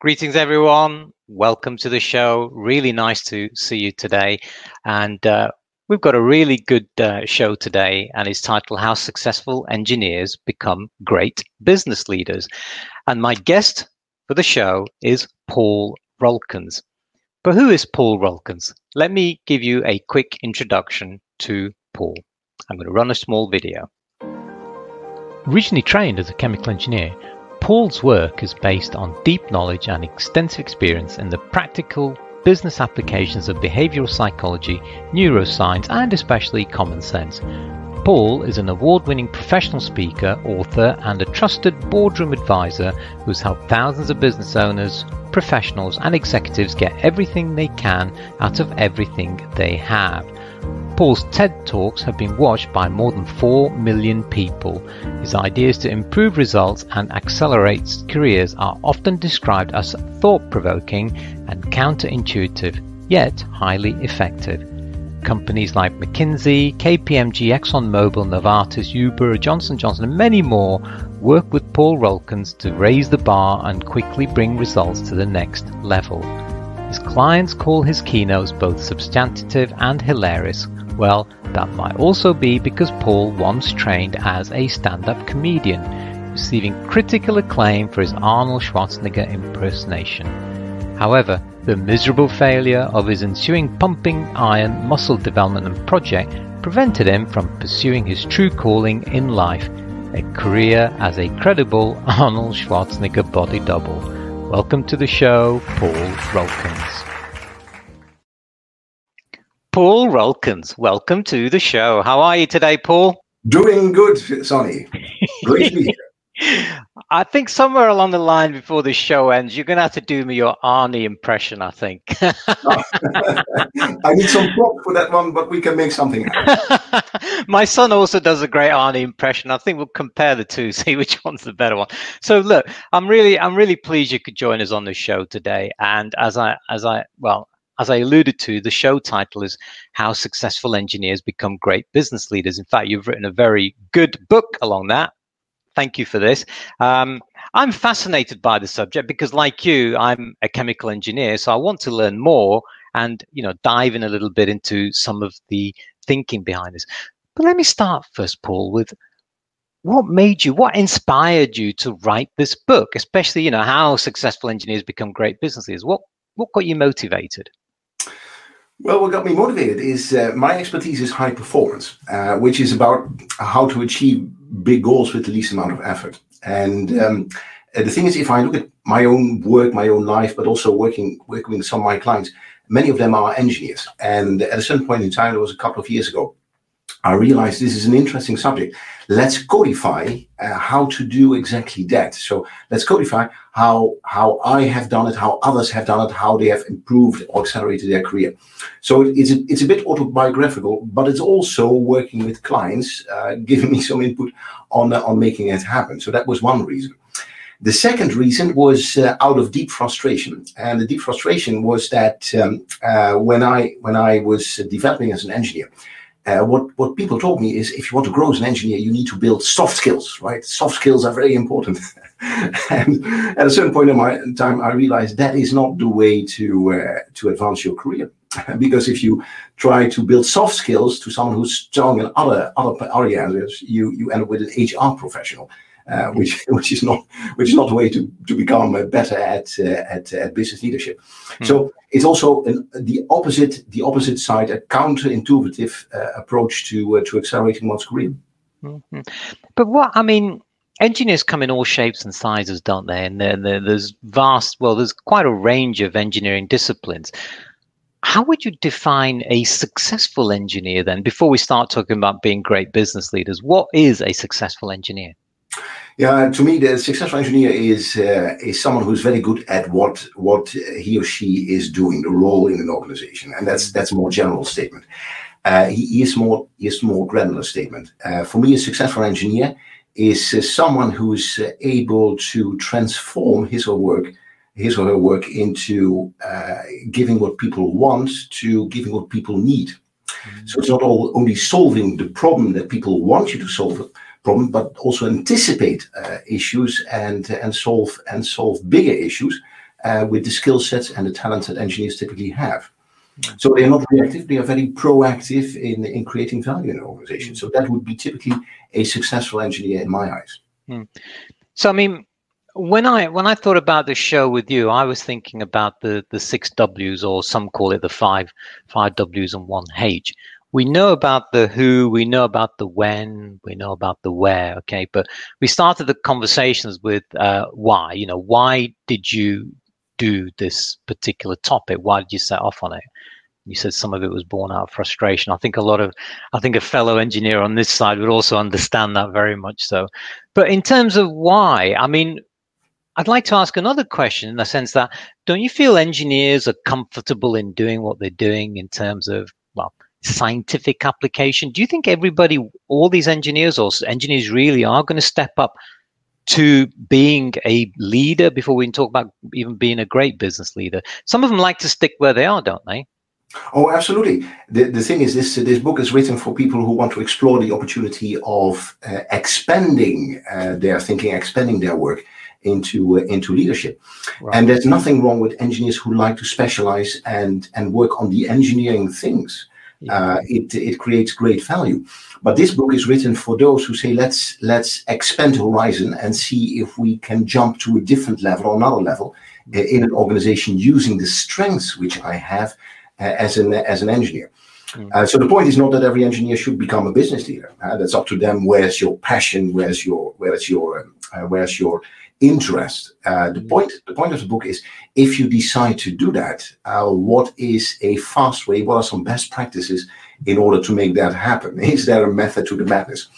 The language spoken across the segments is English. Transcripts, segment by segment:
Greetings, everyone. Welcome to the show. Really nice to see you today. And uh, we've got a really good uh, show today, and it's titled How Successful Engineers Become Great Business Leaders. And my guest for the show is Paul Rulkens. But who is Paul Rulkens? Let me give you a quick introduction to Paul. I'm going to run a small video. Originally trained as a chemical engineer, Paul's work is based on deep knowledge and extensive experience in the practical business applications of behavioral psychology, neuroscience, and especially common sense. Paul is an award winning professional speaker, author, and a trusted boardroom advisor who's helped thousands of business owners, professionals, and executives get everything they can out of everything they have. Paul's TED Talks have been watched by more than 4 million people. His ideas to improve results and accelerate careers are often described as thought provoking and counterintuitive, yet highly effective. Companies like McKinsey, KPMG, ExxonMobil, Novartis, Uber, Johnson Johnson, and many more work with Paul Rulkens to raise the bar and quickly bring results to the next level. His clients call his keynotes both substantive and hilarious, well, that might also be because Paul once trained as a stand up comedian, receiving critical acclaim for his Arnold Schwarzenegger impersonation. However, the miserable failure of his ensuing pumping iron muscle development project prevented him from pursuing his true calling in life a career as a credible Arnold Schwarzenegger body double. Welcome to the show, Paul Rulkens. Paul Rulkens, welcome to the show. How are you today, Paul? Doing good, Sonny. Great to be here. I think somewhere along the line before the show ends, you're going to have to do me your Arnie impression, I think. I need some prop for that one, but we can make something happen. My son also does a great Arnie impression. I think we'll compare the two, see which one's the better one. So look, I'm really I'm really pleased you could join us on the show today. And as I as I well, as I alluded to, the show title is How Successful Engineers Become Great Business Leaders. In fact, you've written a very good book along that. Thank you for this. Um, I'm fascinated by the subject because, like you, I'm a chemical engineer, so I want to learn more and you know dive in a little bit into some of the thinking behind this. But let me start first, Paul, with what made you, what inspired you to write this book, especially you know how successful engineers become great business leaders. What what got you motivated? Well, what got me motivated is uh, my expertise is high performance, uh, which is about how to achieve big goals with the least amount of effort. And um, uh, the thing is, if I look at my own work, my own life, but also working working with some of my clients, many of them are engineers. And at a certain point in time, it was a couple of years ago, I realized this is an interesting subject. Let's codify uh, how to do exactly that. So let's codify how how I have done it, how others have done it, how they have improved or accelerated their career. So it's a, it's a bit autobiographical, but it's also working with clients, uh, giving me some input on uh, on making it happen. So that was one reason. The second reason was uh, out of deep frustration, and the deep frustration was that um, uh, when I when I was developing as an engineer. Uh, what what people told me is if you want to grow as an engineer, you need to build soft skills, right? Soft skills are very important. and at a certain point in my time, I realized that is not the way to uh, to advance your career. because if you try to build soft skills to someone who's strong in other other areas, you you end up with an HR professional. Uh, which which is not which is not the way to to become uh, better at uh, at at business leadership. Hmm. So it's also an, the opposite the opposite side, a counterintuitive uh, approach to uh, to accelerating one's career. Mm-hmm. But what I mean, engineers come in all shapes and sizes, don't they? And there's vast, well, there's quite a range of engineering disciplines. How would you define a successful engineer then? Before we start talking about being great business leaders, what is a successful engineer? Yeah, to me, the successful engineer is uh, is someone who's very good at what what he or she is doing, the role in an organization, and that's that's a more general statement. Uh, he, he, is more he is more granular statement. Uh, for me, a successful engineer is uh, someone who's uh, able to transform his or work his or her work into uh, giving what people want to giving what people need. Mm-hmm. So it's not all only solving the problem that people want you to solve problem, but also anticipate uh, issues and and solve and solve bigger issues uh, with the skill sets and the talents that engineers typically have. So they're not reactive; they are very proactive in in creating value in an organization. So that would be typically a successful engineer in my eyes. Hmm. So I mean, when I when I thought about the show with you, I was thinking about the the six W's or some call it the five five W's and one H. We know about the who, we know about the when, we know about the where. Okay, but we started the conversations with uh, why. You know, why did you do this particular topic? Why did you set off on it? You said some of it was born out of frustration. I think a lot of, I think a fellow engineer on this side would also understand that very much so. But in terms of why, I mean, I'd like to ask another question in the sense that don't you feel engineers are comfortable in doing what they're doing in terms of, well, scientific application? Do you think everybody, all these engineers or engineers really are going to step up to being a leader before we can talk about even being a great business leader? Some of them like to stick where they are, don't they? Oh, absolutely. The, the thing is, this this book is written for people who want to explore the opportunity of uh, expanding uh, their thinking, expanding their work into uh, into leadership. Right. And there's nothing wrong with engineers who like to specialize and and work on the engineering things. Yeah. Uh, it it creates great value. But this book is written for those who say let's let's expand horizon and see if we can jump to a different level or another level uh, in an organization using the strengths which I have uh, as an as an engineer. Mm. Uh, so the point is not that every engineer should become a business leader. Uh, that's up to them. Where's your passion? Where's your where's your um, uh, where's your interest. Uh, the mm. point the point of the book is if you decide to do that, uh, what is a fast way? What are some best practices in order to make that happen? Is there a method to the madness?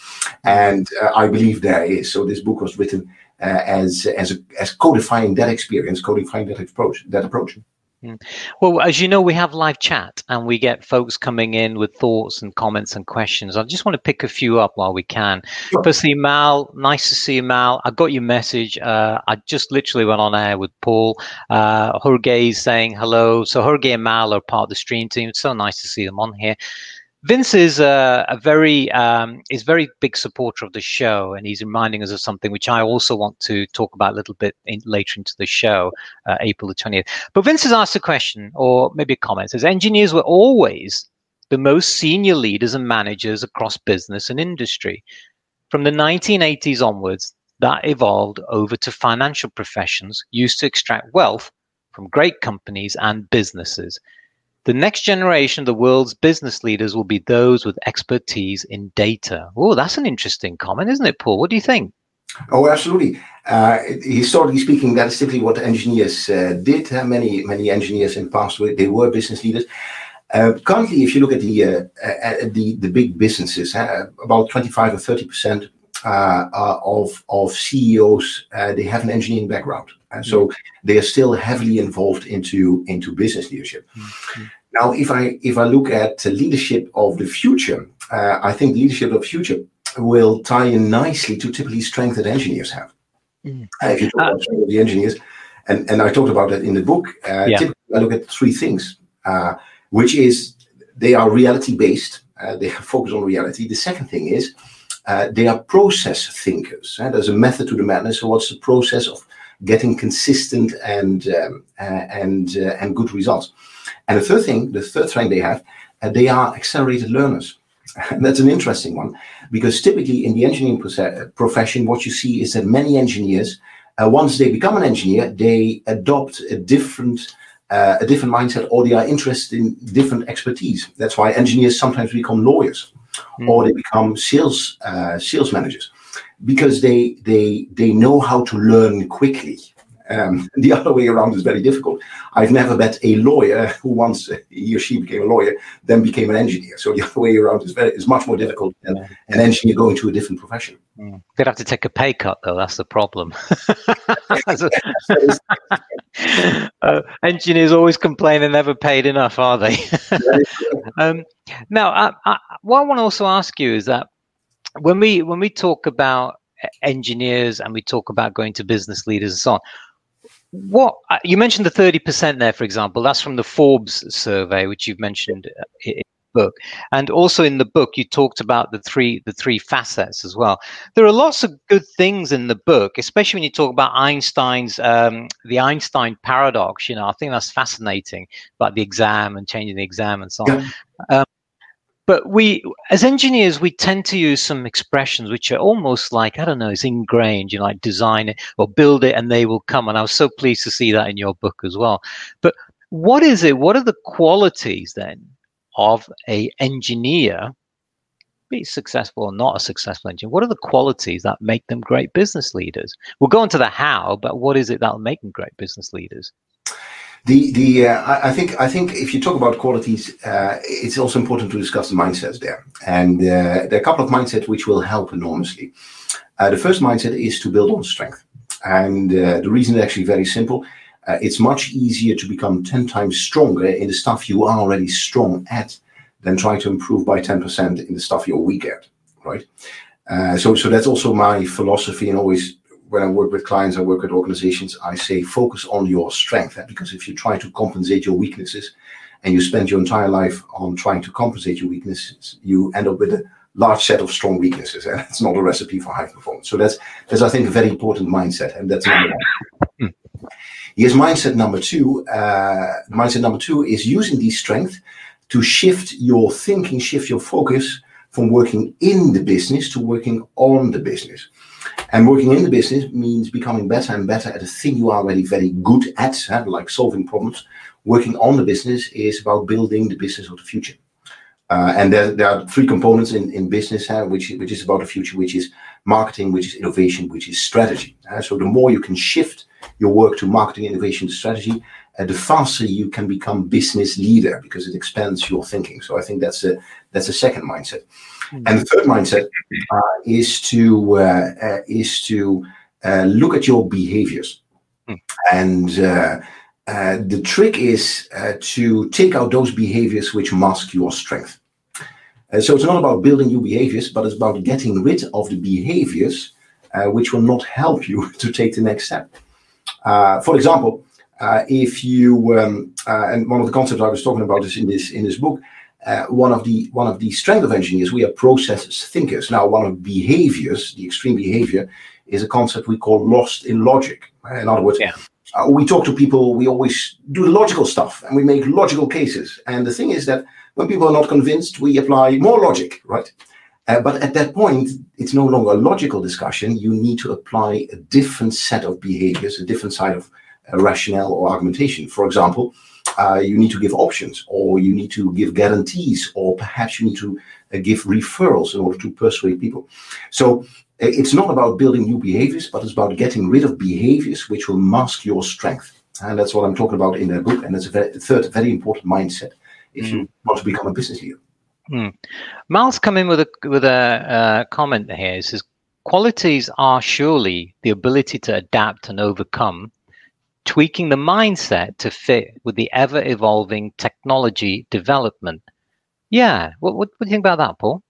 And uh, I believe there is. So this book was written uh, as as a, as codifying that experience, codifying that approach. That approach. Mm. Well, as you know, we have live chat and we get folks coming in with thoughts and comments and questions. I just want to pick a few up while we can. Sure. Firstly, Mal, nice to see you, Mal. I got your message. Uh, I just literally went on air with Paul. Uh, Jorge is saying hello. So Jorge and Mal are part of the stream team. It's so nice to see them on here. Vince is a, a very um, is very big supporter of the show, and he's reminding us of something which I also want to talk about a little bit in, later into the show, uh, April the twentieth. But Vince has asked a question, or maybe a comment. Says engineers were always the most senior leaders and managers across business and industry. From the 1980s onwards, that evolved over to financial professions used to extract wealth from great companies and businesses. The next generation of the world's business leaders will be those with expertise in data. Oh, that's an interesting comment, isn't it, Paul? What do you think? Oh, absolutely. Uh, historically speaking, that is typically what engineers uh, did. Uh, many many engineers in the past they were business leaders. Uh, currently, if you look at the uh, at the the big businesses, about twenty five or thirty percent uh, of of CEOs they have an engineering background and so they are still heavily involved into into business leadership. Mm-hmm. Now, if I if I look at leadership of the future, uh, I think leadership of the future will tie in nicely to typically strength that engineers have. Mm. Uh, if you talk uh, about strength the engineers, and, and I talked about that in the book, uh, yeah. I look at three things, uh, which is they are reality based. Uh, they focus on reality. The second thing is they are process thinkers. there's a method to the madness. So, what's the process of getting consistent and um, uh, and uh, and good results. And the third thing, the third thing they have, uh, they are accelerated learners. And that's an interesting one because typically in the engineering profession, what you see is that many engineers, uh, once they become an engineer, they adopt a different uh, a different mindset or they are interested in different expertise. That's why engineers sometimes become lawyers mm. or they become sales uh, sales managers because they they they know how to learn quickly. Um, the other way around is very difficult. I've never met a lawyer who once he or she became a lawyer then became an engineer. So the other way around is very is much more difficult than an engineer going to a different profession. Mm. They'd have to take a pay cut though. That's the problem. uh, engineers always complain they're never paid enough, are they? um, now, I, I, what I want to also ask you is that when we when we talk about engineers and we talk about going to business leaders and so on what uh, you mentioned the 30% there for example that's from the forbes survey which you've mentioned uh, book. And also in the book, you talked about the three the three facets as well. There are lots of good things in the book, especially when you talk about Einstein's um, the Einstein paradox. You know, I think that's fascinating about the exam and changing the exam and so on. Yeah. Um, but we as engineers we tend to use some expressions which are almost like i don't know it's ingrained you know like design it or build it and they will come. And i was so pleased to see that in your book as well. But what is it what are the qualities then of a engineer be successful or not a successful engineer what are the qualities that make them great business leaders? We'll go into the how but what is it that will make them great business leaders the the uh, I think I think if you talk about qualities, uh, it's also important to discuss the mindsets there, and uh, there are a couple of mindsets which will help enormously. Uh, the first mindset is to build on strength, and uh, the reason is actually very simple. Uh, it's much easier to become 10 times stronger in the stuff you are already strong at than try to improve by 10% in the stuff you're weak at, right? So, so that's also my philosophy and always when I work with clients, I work with organizations, I say focus on your strength. Because if you try to compensate your weaknesses and you spend your entire life on trying to compensate your weaknesses, you end up with a large set of strong weaknesses. And it's not a recipe for high performance. So that's, that's I think, a very important mindset. And that's number one. Here's mindset number two. Uh, mindset number two is using these strengths to shift your thinking, shift your focus from working in the business to working on the business. And working in the business means becoming better and better at a thing you are already very good at, huh, like solving problems. Working on the business is about building the business of the future. Uh, and there, there, are three components in, in business, uh, which, which is about the future, which is marketing, which is innovation, which is strategy. So the more you can shift your work to marketing, innovation, strategy, uh, the faster you can become business leader because it expands your thinking. So I think that's a that's the second mindset. Mm-hmm. And the third mindset uh, is to uh, uh is to uh, look at your behaviors, mm. and uh, the trick is to take out those behaviors which mask your strength. so it's not about building new behaviors, but it's about getting rid of the behaviors which will not help you to take the next step. for example, uh, if you um, uh, and one of the concepts I was talking about is in this in this book. Uh, one of the one of the strength of engineers, we are process thinkers. Now, one of behaviors, the extreme behavior, is a concept we call lost in logic. In other words, yeah. uh, we talk to people, we always do the logical stuff, and we make logical cases. And the thing is that when people are not convinced, we apply more logic, right? Uh, but at that point, it's no longer a logical discussion. You need to apply a different set of behaviors, a different side of rationale or argumentation. For example, uh, you need to give options, or you need to give guarantees, or perhaps you need to uh, give referrals in order to persuade people. So uh, it's not about building new behaviors, but it's about getting rid of behaviors which will mask your strength. And that's what I'm talking about in that book. And it's a very, third very important mindset if mm. you want to become a business leader. Mm. Miles come in with a with a uh, comment here. He says qualities are surely the ability to adapt and overcome tweaking the mindset to fit with the ever evolving technology development. Yeah, what, what, what, do you think about that, Paul?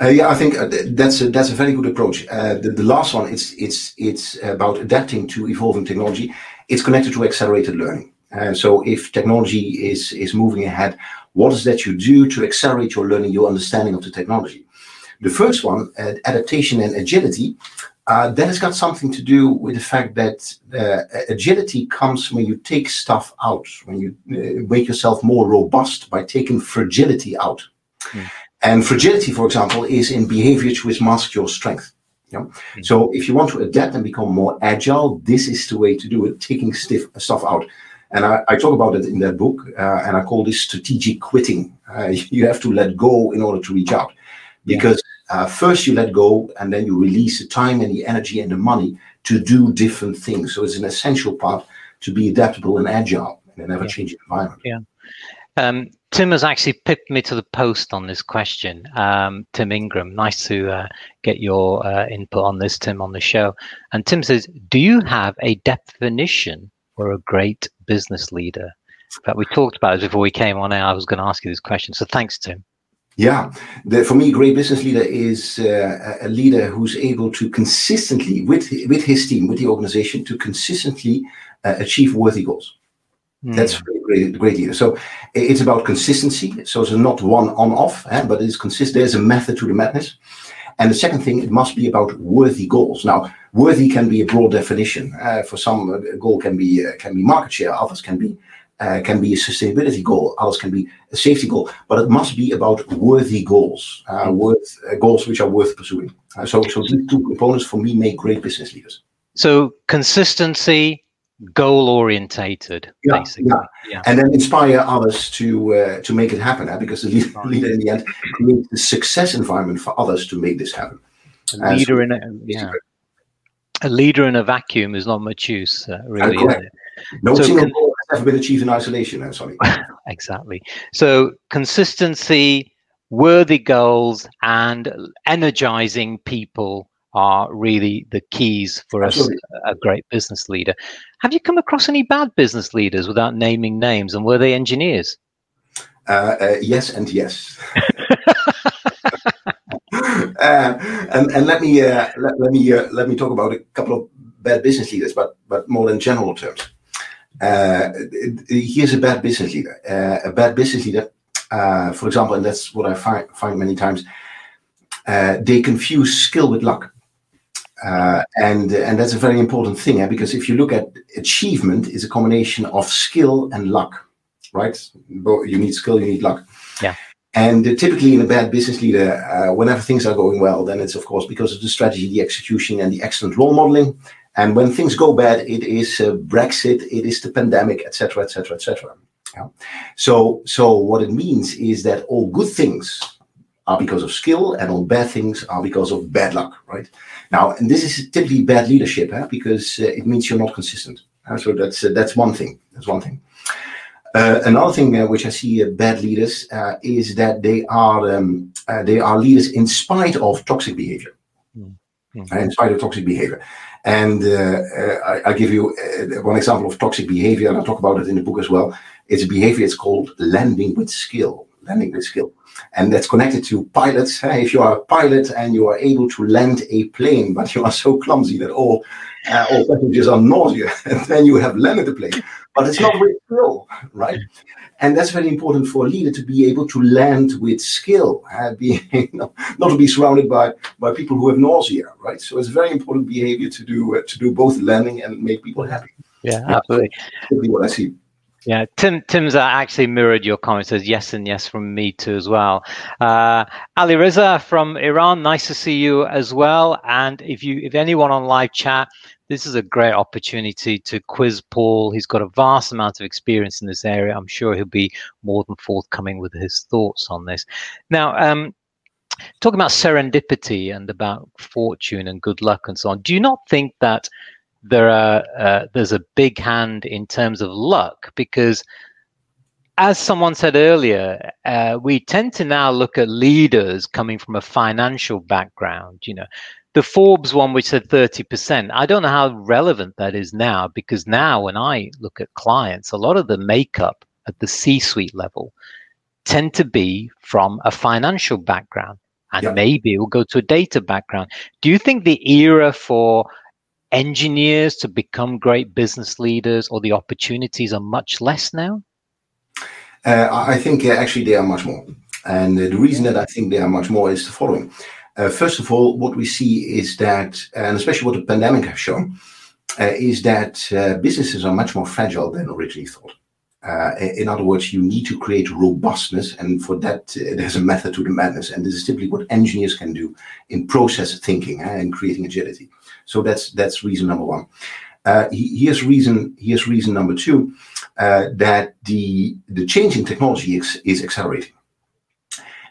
Uh, yeah, I think uh, that's a, that's a very good approach. Uh, the, the, last one, it's it's it's about adapting to evolving technology. It's connected to accelerated learning. And so, if technology is is moving ahead, what is that you do to accelerate your learning, your understanding of the technology? The first one, uh, adaptation and agility, uh, that has got something to do with the fact that uh, agility comes when you take stuff out, when you uh, make yourself more robust by taking fragility out. Mm. And fragility, for example, is in behaviors which mask your strength. Yeah? Mm. So if you want to adapt and become more agile, this is the way to do it, taking stiff stuff out. And I, I talk about it in that book, uh, and I call this strategic quitting. Uh, you have to let go in order to reach out. Because uh, first you let go and then you release the time and the energy and the money to do different things. So it's an essential part to be adaptable and agile in an ever changing yeah. environment. Yeah. Um, Tim has actually pipped me to the post on this question. Um, Tim Ingram, nice to uh, get your uh, input on this, Tim, on the show. And Tim says, Do you have a definition for a great business leader? In fact, we talked about it before we came on air. I was going to ask you this question. So thanks, Tim. Yeah, the, for me, a great business leader is uh, a leader who's able to consistently, with with his team, with the organization, to consistently uh, achieve worthy goals. Mm. That's a great, great leader. So it's about consistency. So it's not one on off, eh, but it's consist. There's a method to the madness. And the second thing, it must be about worthy goals. Now, worthy can be a broad definition. Uh, for some, a goal can be uh, can be market share. Others can be uh, can be a sustainability goal. Others can be a safety goal. But it must be about worthy goals, uh, worth uh, goals which are worth pursuing. Uh, so, so these two components for me make great business leaders. So consistency, goal orientated, yeah, basically. Yeah. yeah. and then inspire others to uh, to make it happen. Because the leader, leader, in the end creates the success environment for others to make this happen. A leader so, in a yeah. A leader in a vacuum is not much use, uh, really. No so single goal has ever been achieved in isolation. Uh, sorry. exactly. So consistency, worthy goals, and energizing people are really the keys for us, a great business leader. Have you come across any bad business leaders without naming names, and were they engineers? Uh, uh, yes, and yes. uh, and, and let me uh, let, let, me uh, let me talk about a couple of bad business leaders, but but more in general terms. Uh, here's a bad business leader. a bad business leader, for example, and that's what I find find many times. they confuse skill with luck. Uh, and and that's a very important thing eh? because if you look at achievement is a combination of skill and luck right you need skill you need luck yeah and uh, typically in a bad business leader uh, whenever things are going well then it's of course because of the strategy the execution and the excellent role modeling and when things go bad it is uh, brexit it is the pandemic etc etc etc so so what it means is that all good things are because of skill and all bad things are because of bad luck right now, and this is typically bad leadership huh? because uh, it means you're not consistent. Uh, so that's uh, that's one thing. That's one thing. Uh, another thing uh, which I see bad leaders is that they are um, they are leaders in spite of toxic behavior. Mm-hmm. in spite of toxic behavior. And uh, uh, I, I, give you uh, one example of toxic behavior, and I talk about it in the book as well. It's a behavior. It's called landing with skill. Landing with skill and that's connected to pilots. If you are a pilot and you are able to land a plane, but you are so clumsy that all uh, all passengers are nauseous, then you have landed the plane, but it's not with skill, right? And that's very important for a leader to be able to land with skill, uh, being not to be surrounded by by people who have nausea, right? So it's very important behavior to do uh, to do both landing and make people happy. Yeah, absolutely. That's what I see. Yeah, Tim Tim's actually mirrored your comments. Says yes and yes from me too as well. Uh, Ali Riza from Iran, nice to see you as well. And if you if anyone on live chat, this is a great opportunity to quiz Paul. He's got a vast amount of experience in this area. I'm sure he'll be more than forthcoming with his thoughts on this. Now, um, talking about serendipity and about fortune and good luck and so on, do you not think that there are uh, there's a big hand in terms of luck because as someone said earlier, uh, we tend to now look at leaders coming from a financial background. You know, the Forbes one, which said 30%, I don't know how relevant that is now because now when I look at clients, a lot of the makeup at the C suite level tend to be from a financial background and maybe it will go to a data background. Do you think the era for engineers to become great business leaders or the opportunities are much less now? Uh, I think uh, actually they are much more. And uh, the reason that I think they are much more is the following. Uh, first of all, what we see is that, and especially what the pandemic has shown, uh, is that uh, businesses are much more fragile than originally thought. in other words, you need to create robustness, and for that, there's a method to the madness. And this is typically what engineers can do in process thinking and creating agility. So that's that's reason number one. Uh, here's reason here's reason number two uh, that the the change in technology is, is accelerating.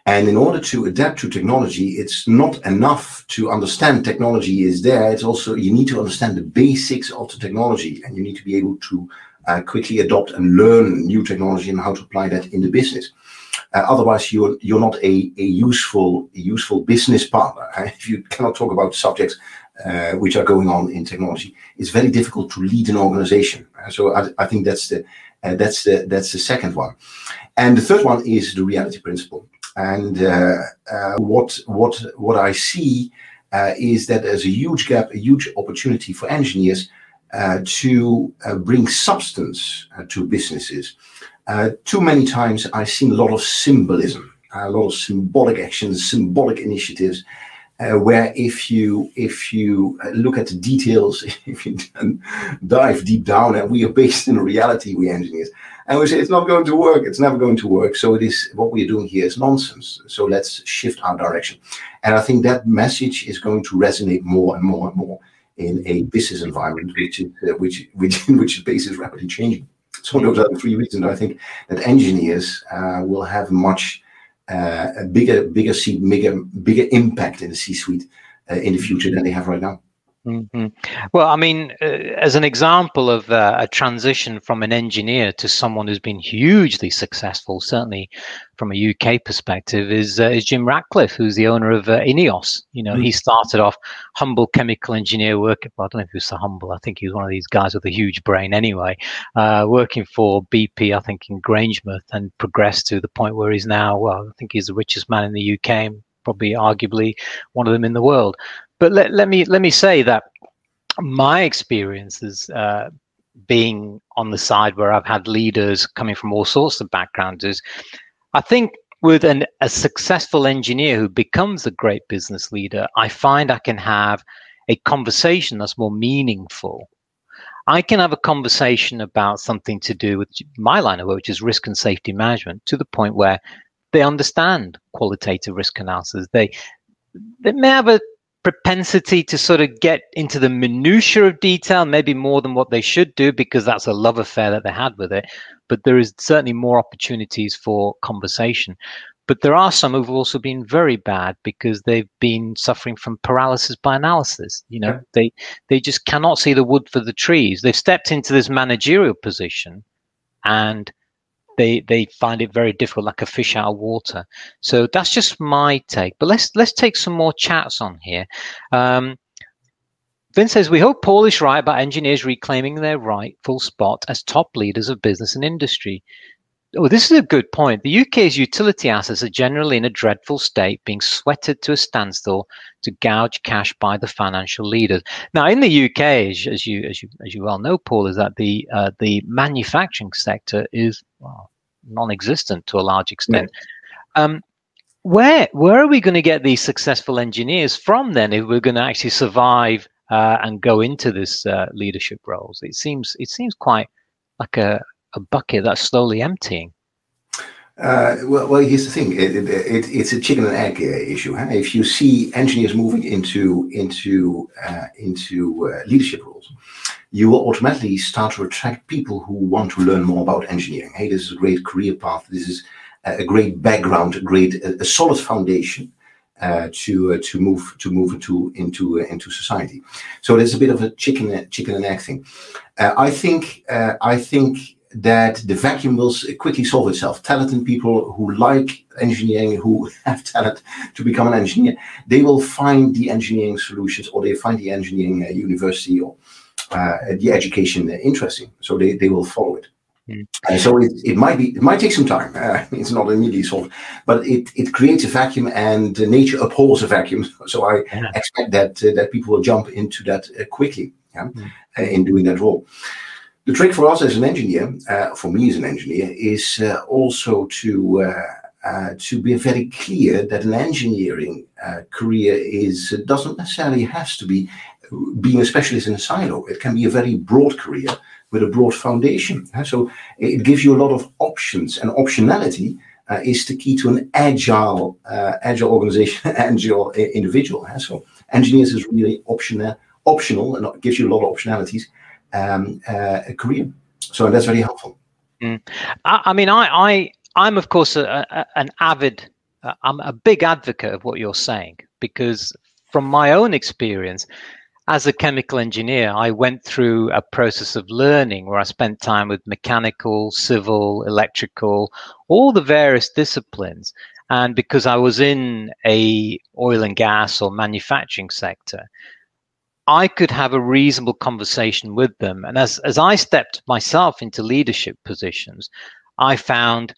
And in order to adapt to technology, it's not enough to understand technology is there. It's also you need to understand the basics of the technology, and you need to be able to uh, quickly adopt and learn new technology and how to apply that in the business. Uh, otherwise, you're you're not a, a useful useful business partner. If you cannot talk about subjects uh, which are going on in technology, it's very difficult to lead an organization. Uh, so I, I, think that's the uh, that's the that's the second one, and the third one is the reality principle. And uh, uh, what what what I see is that there's a huge gap, a huge opportunity for engineers uh, to uh, bring substance uh, to businesses. too many times I've seen a lot of symbolism, a lot of symbolic actions, symbolic initiatives. Uh, where if you if you look at the details, if you dive deep down, and we are based in reality, we engineers, and we say it's not going to work, it's never going to work. So it is what we are doing here is nonsense. So let's shift our direction, and I think that message is going to resonate more and more and more in a business environment which is uh, which which which is basis rapidly changing. So those are the three reasons I think that engineers uh, will have much uh, a bigger bigger seat, bigger bigger impact in the C-suite uh, in the future than they have right now. Mm-hmm. Well, I mean, uh, as an example of uh, a transition from an engineer to someone who's been hugely successful, certainly from a UK perspective, is uh, is Jim Ratcliffe, who's the owner of uh, Ineos. You know, mm-hmm. he started off humble chemical engineer working. Well, I don't know if he was so humble. I think he was one of these guys with a huge brain, anyway, uh, working for BP, I think in Grangemouth, and progressed to the point where he's now. Well, I think he's the richest man in the UK, probably arguably one of them in the world. But let, let me let me say that my experience is uh, being on the side where I've had leaders coming from all sorts of backgrounds is I think with an, a successful engineer who becomes a great business leader, I find I can have a conversation that's more meaningful. I can have a conversation about something to do with my line of work, which is risk and safety management, to the point where they understand qualitative risk analysis. They they may have a propensity to sort of get into the minutiae of detail, maybe more than what they should do, because that's a love affair that they had with it. But there is certainly more opportunities for conversation. But there are some who've also been very bad because they've been suffering from paralysis by analysis. You know, yeah. they they just cannot see the wood for the trees. They've stepped into this managerial position and they they find it very difficult, like a fish out of water. So that's just my take. But let's let's take some more chats on here. Um, Vince says, We hope Paul is right about engineers reclaiming their rightful spot as top leaders of business and industry. Oh, this is a good point. The UK's utility assets are generally in a dreadful state, being sweated to a standstill to gouge cash by the financial leaders. Now, in the UK, as, you as you as you well know, Paul, is that the uh, the manufacturing sector is well, non-existent to a large extent. Yeah. Um, where where are we going to get these successful engineers from then if we're going to actually survive uh, and go into this uh, leadership roles? It seems it seems quite like a, a bucket that's slowly emptying. Uh, well, well, here's the thing: it, it, it, it's a chicken and egg uh, issue. Huh? If you see engineers moving into into uh, into uh, leadership roles, you will automatically start to attract people who want to learn more about engineering. Hey, this is a great career path. This is a great background, a great, a, solid foundation uh, to uh, to move to move into into uh, into society. So there's a bit of a chicken chicken and egg thing. Uh, I think uh, I think that the vacuum will quickly solve itself. Talented people who like engineering, who have talent to become an engineer, they will find the engineering solutions, or they find the engineering uh, university or uh, the education interesting, so they, they will follow it. Mm. Uh, so it, it might be it might take some time. Uh, it's not immediately solved, but it, it creates a vacuum, and nature abhors a vacuum. So I yeah. expect that uh, that people will jump into that uh, quickly yeah, mm. Uh, in doing that role. The trick for us as an engineer, uh, for me as an engineer, is also to to be very clear that an engineering career is doesn't necessarily has to be being a specialist in a silo. It can be a very broad career with a broad foundation. So it gives you a lot of options, and optionality uh, is the key to an agile, uh, agile organization, agile individual. So engineers is really optional, optional, and gives you a lot of optionalities. Um, uh, a career, so that's very helpful. Mm. I, I, mean, I, I, I'm of course a, a, an avid, uh, I'm a big advocate of what you're saying because from my own experience, as a chemical engineer, I went through a process of learning where I spent time with mechanical, civil, electrical, all the various disciplines. And because I was in a oil and gas or manufacturing sector, I could have a reasonable conversation with them. And as, as I stepped myself into leadership positions, I found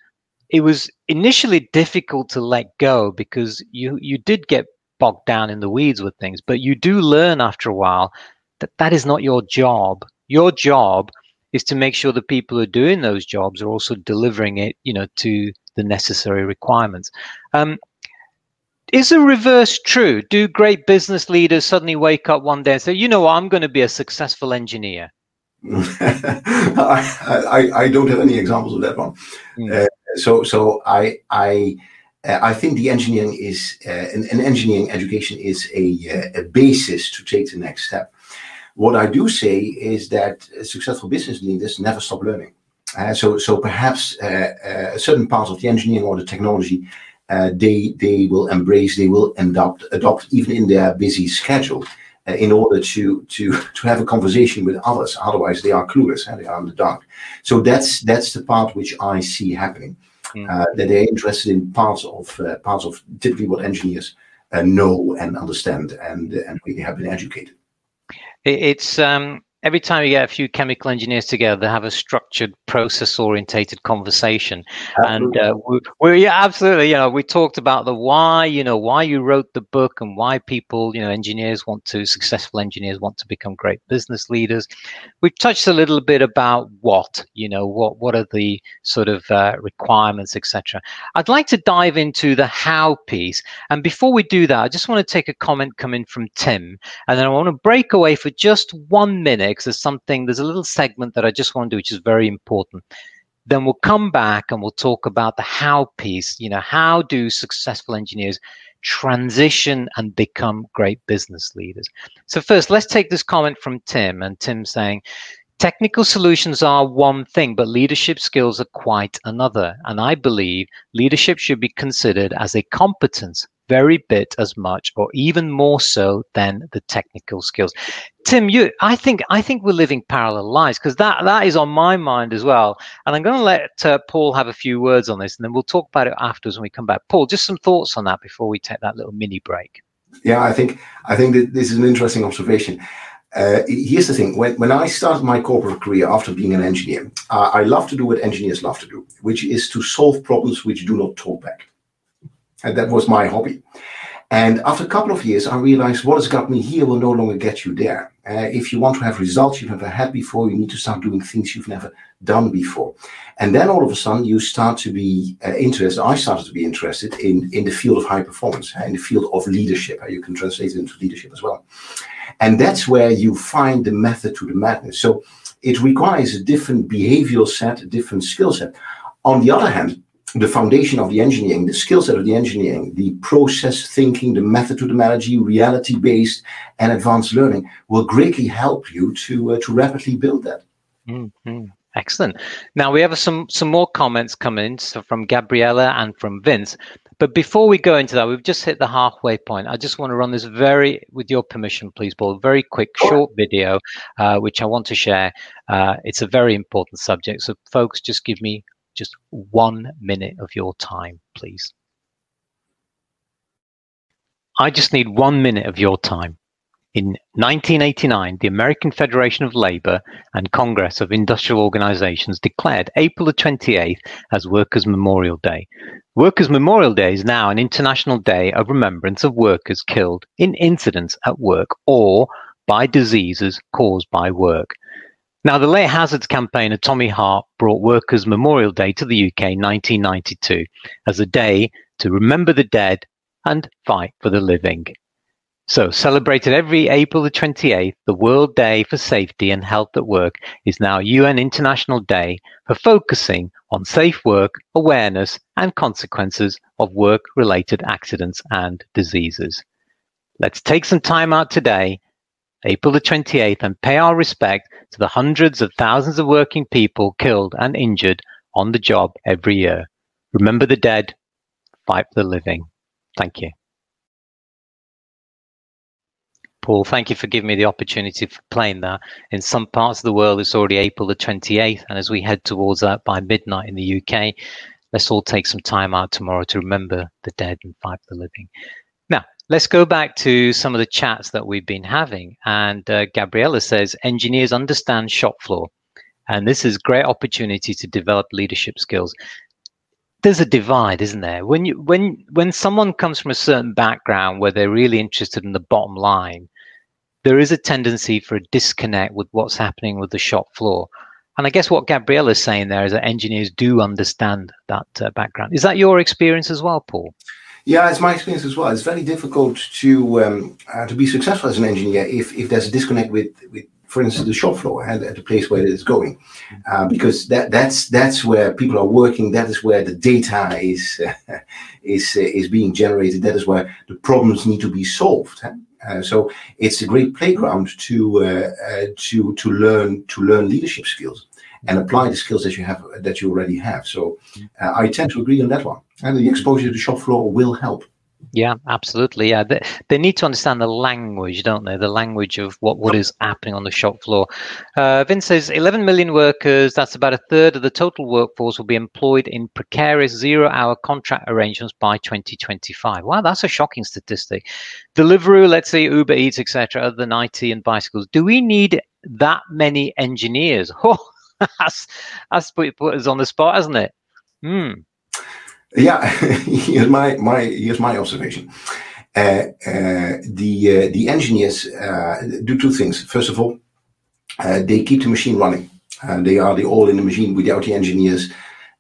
it was initially difficult to let go because you, you did get bogged down in the weeds with things. But you do learn after a while that that is not your job Your job is to make sure the people who are doing those jobs are also delivering it, you know, to the necessary requirements. Um, is the reverse true? Do great business leaders suddenly wake up one day and say, you know what, I'm going to be a successful engineer? I, I, I, don't have any examples of that one. Mm. Uh, so so I I uh, I think the engineering is uh, an, an, engineering education is a, uh, a basis to take the next step. What I do say is that successful business leaders never stop learning. Uh, so so perhaps uh, a certain part of the engineering or the technology they they will embrace, they will adopt adopt even in their busy schedule. Uh, in order to to to have a conversation with others. Otherwise, they are clueless and they are in the dark. So that's that's the part which I see happening. Mm. Uh, that they're interested in parts of uh, parts of typically what engineers uh, know and understand and and we have been educated. It's um, every time you get a few chemical engineers together, they have a structured, process-orientated conversation. Absolutely. And uh, we, we, yeah, absolutely. You know, we talked about the why. You know, why you wrote the book and why people, you know, engineers want to, successful engineers want to become great business leaders. We've touched a little bit about what. You know, what what are the sort of uh, requirements, etc. I'd like to dive into the how piece. And before we do that, I just want to take a comment coming from Tim, and then I want to break away for just one minute there's something, there's a little segment that I just want to do, which is very important. Then we'll come back and we'll talk about the how piece. You know, how do successful engineers transition and become great business leaders? So, first, let's take this comment from Tim. And Tim saying, Technical solutions are one thing, but leadership skills are quite another. And I believe leadership should be considered as a competence very bit as much or even more so than the technical skills. Tim, you I think I think we're living parallel lives because that that is on my mind as well. And I'm going to let uh, Paul have a few words on this and then we'll talk about it afterwards when we come back. Paul, just some thoughts on that before we take that little mini break. Yeah, I think I think that this is an interesting observation. Uh, here's the thing: when, when I started my corporate career after being an engineer, uh, I love to do what engineers love to do, which is to solve problems which do not talk back. And that was my hobby. And after a couple of years, I realized what has got me here will no longer get you there. Uh, if you want to have results you've never had before, you need to start doing things you've never done before. And then all of a sudden, you start to be uh, interested. I started to be interested in, in the field of high performance, uh, in the field of leadership. Uh, you can translate it into leadership as well. And that's where you find the method to the madness. So it requires a different behavioral set, a different skill set. On the other hand, the foundation of the engineering, the skill set of the engineering, the process thinking, the method to the methodology, reality based, and advanced learning will greatly help you to uh, to rapidly build that. Mm-hmm. Excellent. Now we have some some more comments coming so from Gabriella and from Vince. But before we go into that, we've just hit the halfway point. I just want to run this very, with your permission, please, Paul, very quick, short video, uh, which I want to share. Uh, it's a very important subject. So, folks, just give me just one minute of your time, please. I just need one minute of your time. In 1989, the American Federation of Labor and Congress of Industrial Organizations declared April the 28th as Workers' Memorial Day. Workers' Memorial Day is now an international day of remembrance of workers killed in incidents at work or by diseases caused by work. Now, the late Hazards campaigner Tommy Harte brought Workers' Memorial Day to the UK in 1992 as a day to remember the dead and fight for the living. So, celebrated every April the 28th, the World Day for Safety and Health at Work is now UN International Day for focusing on safe work, awareness, and consequences of work related accidents and diseases. Let's take some time out today April the 28th, and pay our respect to the hundreds of thousands of working people killed and injured on the job every year. Remember the dead, fight for the living. Thank you. Paul, thank you for giving me the opportunity for playing that. In some parts of the world, it's already April the 28th, and as we head towards that by midnight in the UK, let's all take some time out tomorrow to remember the dead and fight for the living. Let's go back to some of the chats that we've been having. And uh, Gabriella says engineers understand shop floor, and this is great opportunity to develop leadership skills. There's a divide, isn't there? When you when when someone comes from a certain background where they're really interested in the bottom line, there is a tendency for a disconnect with what's happening with the shop floor. And I guess what Gabrielle is saying there is that engineers do understand that uh, background. Is that your experience as well, Paul? Yeah, it's my experience as well. It's very difficult to um, uh, to be successful as an engineer if, if there's a disconnect with, with for instance, the shop floor and at the place where it is going, uh, because that that's that's where people are working. That is where the data is uh, is is being generated. That is where the problems need to be solved. Uh, so it's a great playground to uh, uh, to to learn to learn leadership skills and apply the skills that you have that you already have. So I tend to agree on that one. And the exposure to the shop floor will help. Yeah, absolutely. Yeah, they, they need to understand the language, don't they? The language of what, what is happening on the shop floor. Uh, Vince says 11 million workers, that's about a third of the total workforce, will be employed in precarious zero hour contract arrangements by 2025. Wow, that's a shocking statistic. Deliveroo, let's say Uber Eats, etc., other than IT and bicycles. Do we need that many engineers? Oh, that's, that's put, put us on the spot, hasn't it? Hmm. Yeah, here's my my here's my observation. Uh, uh, the uh, the engineers uh, do two things. First of all, uh, they keep the machine running. they are the all in the machine. Without the engineers,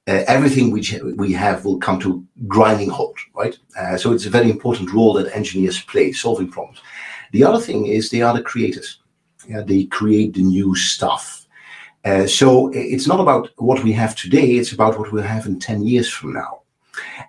uh, everything which we have will come to grinding halt. Right. so it's a very important role that engineers play, solving problems. The other thing is they are the creators. Yeah, they create the new stuff. so it's not about what we have today. It's about what we'll have in ten years from now.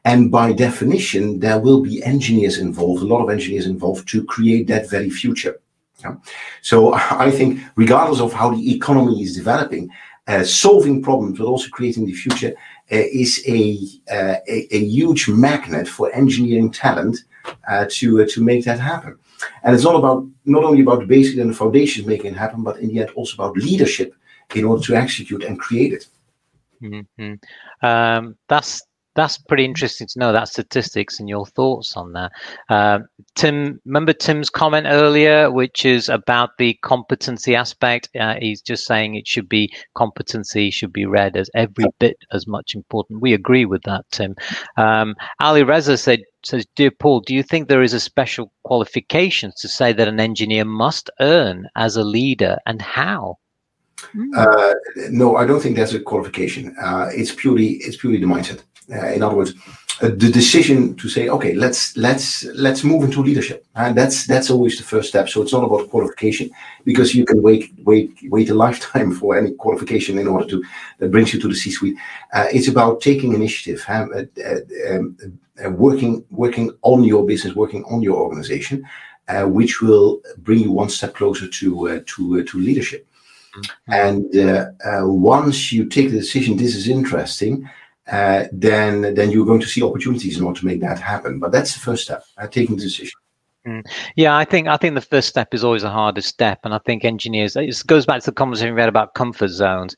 And by definition, there will be engineers involved, a lot of engineers involved to create that very future. Yeah. So I think, regardless of how the economy is developing, uh, solving problems but also creating the future uh, is a, uh, a, a huge magnet for engineering talent uh, to uh, to make that happen. And it's not about not only about the basic and the foundations making it happen, but in the end also about leadership in order to execute and create it. Mm-hmm. Um, that's that's pretty interesting to know that statistics and your thoughts on that. Uh, Tim, remember Tim's comment earlier, which is about the competency aspect. Uh, he's just saying it should be competency should be read as every bit as much important. We agree with that, Tim. Um, Ali Reza said, says, Dear Paul, do you think there is a special qualifications to say that an engineer must earn as a leader and how? Uh, no, I don't think that's a qualification. Uh, it's purely it's purely the mindset. Uh, in other words, uh, the decision to say, okay, let's let's let's move into leadership, and that's that's always the first step. So it's not about qualification because you can wait wait wait a lifetime for any qualification in order to that brings you to the C-suite. Uh, it's about taking initiative, um, um, working working on your business, working on your organization, which will bring you one step closer to to to leadership. Mm-hmm. And uh, uh, once you take the decision, this is interesting, uh, then then you're going to see opportunities in order to make that happen. But that's the first step, uh, taking the decision. Mm. Yeah, I think I think the first step is always the hardest step, and I think engineers. It goes back to the conversation we had about comfort zones.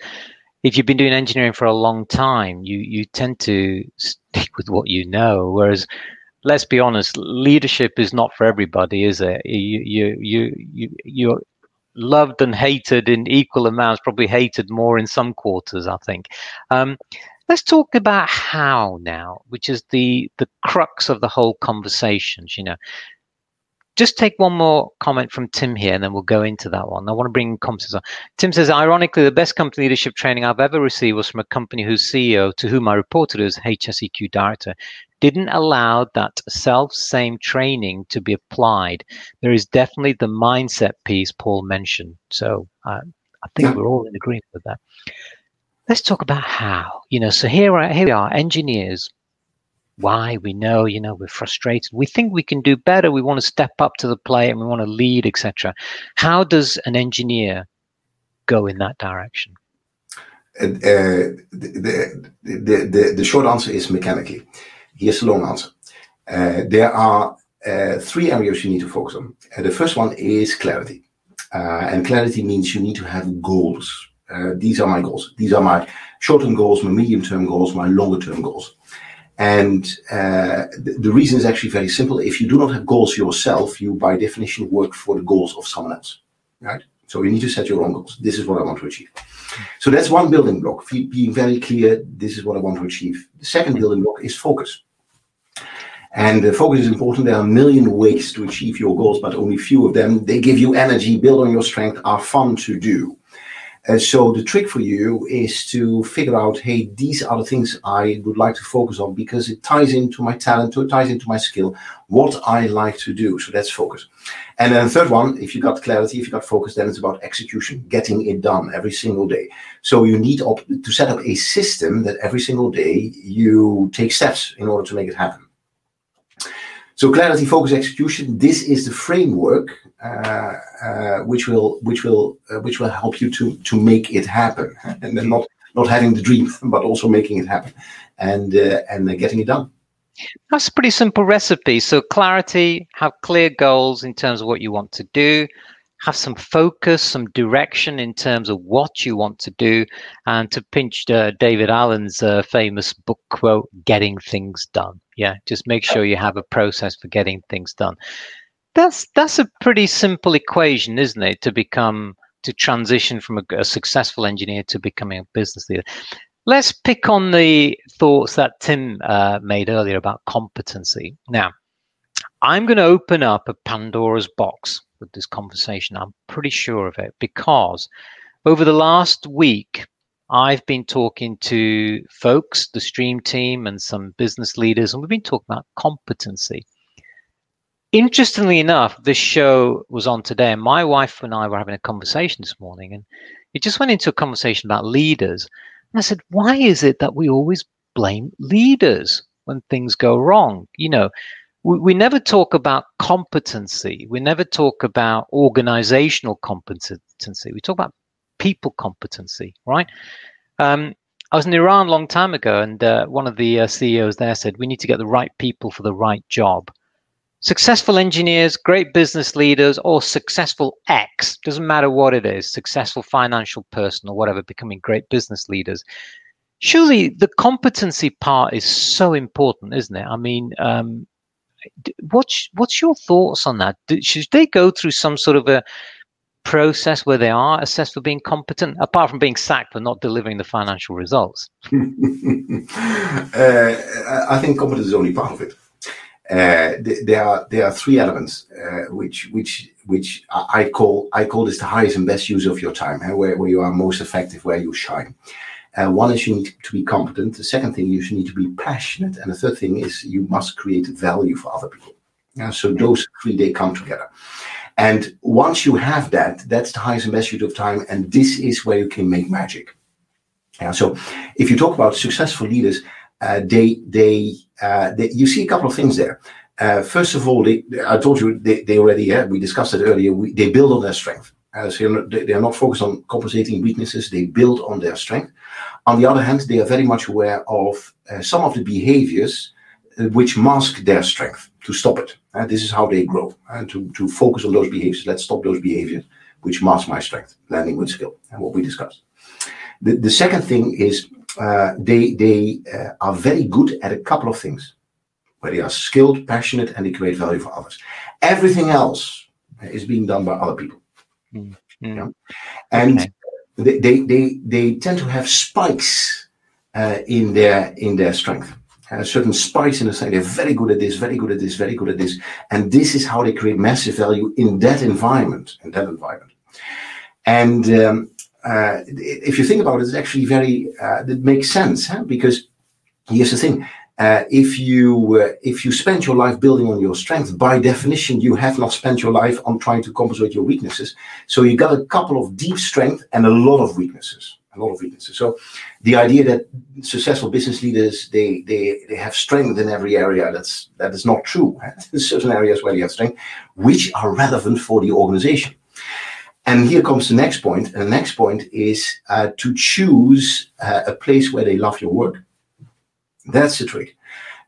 If you've been doing engineering for a long time, you you tend to stick with what you know. Whereas, let's be honest, leadership is not for everybody, is it? You you you you you're loved and hated in equal amounts. Probably hated more in some quarters, I think. Um, Let's talk about how now, which is the the crux of the whole conversations. You know, just take one more comment from Tim here, and then we'll go into that one. I want to bring comments on. Tim says, ironically, the best company leadership training I've ever received was from a company whose CEO, to whom I reported as HSEQ director, didn't allow that self same training to be applied. There is definitely the mindset piece Paul mentioned. So uh, I think we're all in agreement with that let's talk about how. You know, so here, here we are, engineers. Why we know, you know, we're frustrated. We think we can do better. We want to step up to the plate and we want to lead, etc. How does an engineer go in that direction? Uh, the, the, the, the, the short answer is mechanically. Here's the long answer. Uh, there are uh, three areas you need to focus on. Uh, the first one is clarity. Uh, and clarity means you need to have goals uh, these are my goals. These are my short-term goals, my medium-term goals, my longer-term goals. And uh, the, reason is actually very simple. If you do not have goals yourself, you by definition work for the goals of someone else, right? So you need to set your own goals. This is what I want to achieve. So that's one building block. Being very clear, this is what I want to achieve. The second building block is focus. And uh, focus is important. There are a million ways to achieve your goals, but only few of them. They give you energy, build on your strength, are fun to do. Uh, so the trick for you is to figure out, hey, these are the things I would like to focus on because it ties into my talent, it ties into my skill, what I like to do. So that's focus. And then the third one, if you got clarity, if you got focus, then it's about execution, getting it done every single day. So you need op- to set up a system that every single day you take steps in order to make it happen. So clarity, focus, execution. This is the framework uh, uh, which will which will uh, which will help you to to make it happen, and then not not having the dream, but also making it happen, and uh, and getting it done. That's a pretty simple recipe. So clarity, have clear goals in terms of what you want to do, have some focus, some direction in terms of what you want to do, and to pinch uh, David Allen's uh, famous book quote, "Getting things done." Yeah, just make sure you have a process for getting things done. That's that's a pretty simple equation, isn't it? To become to transition from a, a successful engineer to becoming a business leader. Let's pick on the thoughts that Tim uh, made earlier about competency. Now, I'm going to open up a Pandora's box with this conversation. I'm pretty sure of it because over the last week, I've been talking to folks, the stream team, and some business leaders, and we've been talking about competency. Interestingly enough, this show was on today, and my wife and I were having a conversation this morning, and it just went into a conversation about leaders. And I said, Why is it that we always blame leaders when things go wrong? You know, we, never talk about competency, we never talk about organizational competency, we talk about people competency, right? Um, I was in Iran a long time ago, and uh, one of the uh, CEOs there said, We need to get the right people for the right job. Successful engineers, great business leaders, or successful X, doesn't matter what it is, successful financial person or whatever, becoming great business leaders. Surely the competency part is so important, isn't it? I mean, um, what's what's your thoughts on that? Should they go through some sort of a process where they are assessed for being competent, apart from being sacked for not delivering the financial results? uh, I think competence is only part of it. Uh, there are there are three elements uh, which which which I call I call this the highest and best use of your time, uh, where, where you are most effective, where you shine. Uh, one is you need to be competent. The second thing you need to be passionate, and the third thing is you must create value for other people. Yeah, so those three they come together. And once you have that, that's the highest and best use of time. And this is where you can make magic. Yeah, so if you talk about successful leaders, uh, they, they, uh, they, you see a couple of things there. Uh, first of all, they, I told you they, they already, uh, we discussed it earlier, we, they build on their strength. Uh, so they, are not focused on compensating weaknesses, they build on their strength. On the other hand, they are very much aware of uh, some of the behaviors which mask their strength to stop it. Uh, this is how they grow and uh, to, to focus on those behaviors. Let's stop those behaviors which mask my strength, landing with skill, and what we discussed. The, the second thing is uh, they, they uh, are very good at a couple of things where they are skilled, passionate, and they create value for others. Everything else is being done by other people. Mm. Yeah? And okay. they, they, they, they tend to have spikes uh, in their in their strength a certain spikes in the side. They're very good at this, very good at this, very good at this. And this is how they create massive value in that environment, in that environment. And um, uh, if you think about it, it's actually very, uh, it makes sense huh? because here's the thing. Uh, if you uh, if you spend your life building on your strength, by definition, you have not spent your life on trying to compensate your weaknesses. So you got a couple of deep strength and a lot of weaknesses a lot of weaknesses. So the idea that successful business leaders they they they have strength in every area that's that is not true. There's certain areas where you have strength, which are relevant for the organization. And here comes the next point. And the next point is uh, to choose uh, a place where they love your work. That's the trick.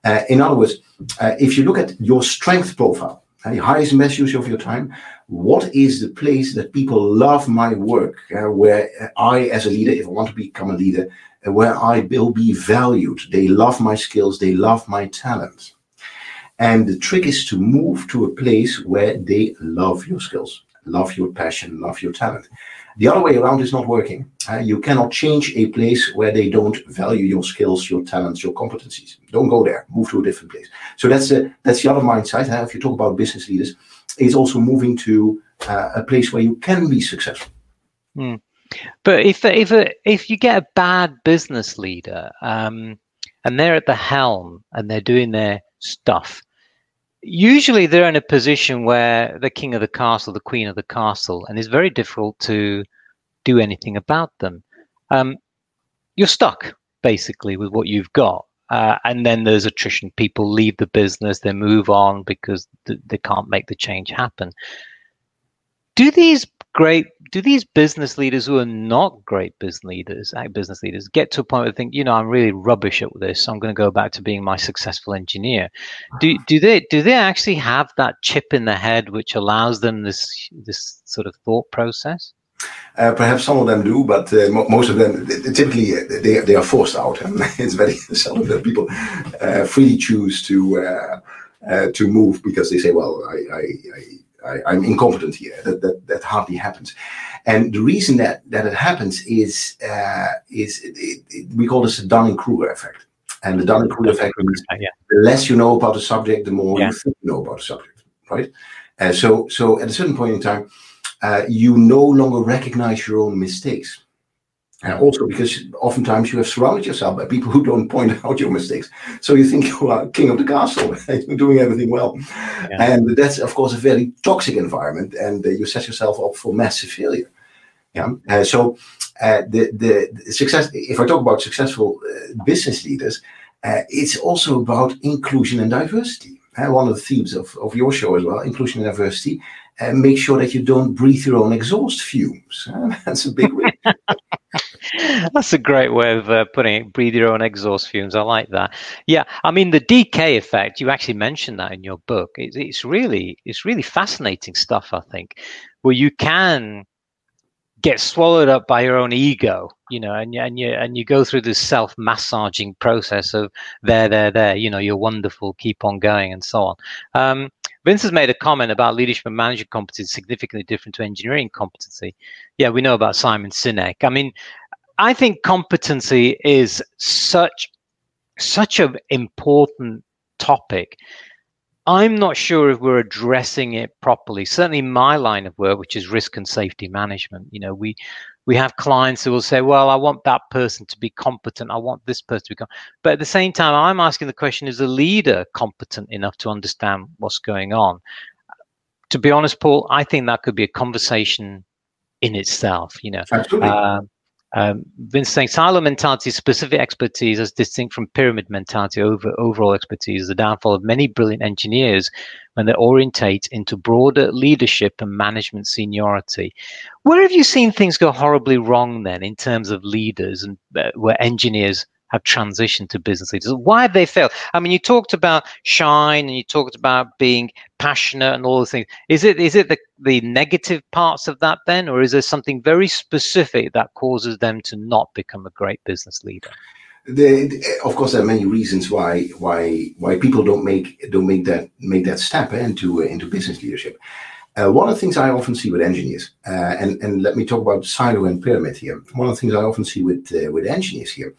Uh, in other words, uh, if you look at your strength profile, the highest and best use of your time, what is the place that people love my work, uh, where I, as a leader, if I want to become a leader, uh, where I will be valued. They love my skills, they love my talent. And the trick is to move to a place where they love your skills, love your passion, love your talent. The other way around is not working. Uh, you cannot change a place where they don't value your skills, your talents, your competencies. Don't go there. Move to a different place. So that's the that's the other mindset. Uh, if you talk about business leaders, is also moving to uh, a place where you can be successful. Mm. But if if if you get a bad business leader um, and they're at the helm and they're doing their stuff, usually they're in a position where the king of the castle, the queen of the castle, and it's very difficult to do anything about them. Um, you're stuck basically with what you've got. Uh, and then there's attrition. People leave the business, they move on because th- they can't make the change happen. Do these great do these business leaders who are not great business leaders business leaders get to a point where they think you know i'm really rubbish at this so i'm going to go back to being my successful engineer. Do, do they do they actually have that chip in the head which allows them this this sort of thought process? Uh, perhaps some of them do, but uh, mo- most of them typically uh, they, they are forced out, it's very seldom that people uh, freely choose to uh, uh, to move because they say, "Well, I, I, I, am incompetent here." That, that that hardly happens, and the reason that that it happens is uh, is it, it, we call this the Dunning-Kruger effect, and the Dunning-Kruger effect means yeah. the less you know about the subject, the more yeah. you think you know about the subject, right? so so at a certain point in time uh, you no longer recognize your own mistakes. And also because oftentimes you have surrounded yourself by people who don't point out your mistakes. So you think you are king of the castle, you're doing everything well. Yeah. And that's, of course, a very toxic environment. And uh, you set yourself up for massive failure. Yeah. Uh, so uh, the, the success, if I talk about successful uh, business leaders, uh, it's also about inclusion and diversity. one of the themes of, of your show as well, inclusion and diversity and make sure that you don't breathe your own exhaust fumes. That's a big risk. That's a great way of uh, putting it. Breathe your own exhaust fumes. I like that. Yeah, I mean the DK effect. You actually mentioned that in your book. It's, it's really, it's really fascinating stuff. I think, where you can get swallowed up by your own ego, you know, and and you and you go through this self massaging process of there, there, there. You know, you're wonderful. Keep on going, and so on. Um, Vince has made a comment about leadership and management competency significantly different to engineering competency. Yeah, we know about Simon Sinek. I mean, I think competency is such such an important topic. I'm not sure if we're addressing it properly. Certainly, my line of work, which is risk and safety management, you know, we we have clients who will say, well, I want that person to be competent. I want this person to be competent. But at the same time, I'm asking the question, is the leader competent enough to understand what's going on? To be honest, Paul, I think that could be a conversation in itself, you know. Absolutely. Uh, um, saying silo mentality, specific expertise as distinct from pyramid mentality, over overall expertise, is the downfall of many brilliant engineers when they orientate into broader leadership and management seniority. Where have you seen things go horribly wrong then in terms of leaders and uh, where engineers have transitioned to business leaders? Why have they failed? I mean, you talked about shine and you talked about being passionate and all those things. Is it is it the, the negative parts of that then, or is there something very specific that causes them to not become a great business leader? The, of course, there are many reasons why why why people don't make don't make that make that step into into business leadership. Uh, one of the things I often see with engineers, uh, and and let me talk about silo and pyramid here. One of the things I often see with uh, with engineers here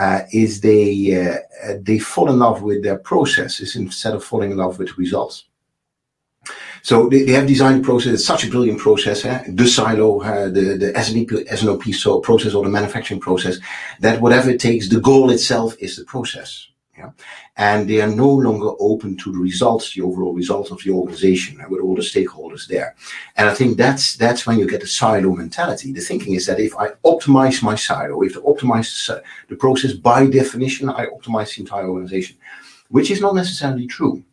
uh, is they uh, they fall in love with their processes instead of falling in love with results. So they, they have designed a process. It's such a brilliant process, eh? the silo, uh, the the SNOP, SNOP so process or the manufacturing process. That whatever it takes, the goal itself is the process. Yeah? And they are no longer open to the results, the overall results of the organization with all the stakeholders there. And I think that's that's when you get the silo mentality. The thinking is that if I optimize my silo, if I optimize the process by definition, I optimize the entire organization, which is not necessarily true.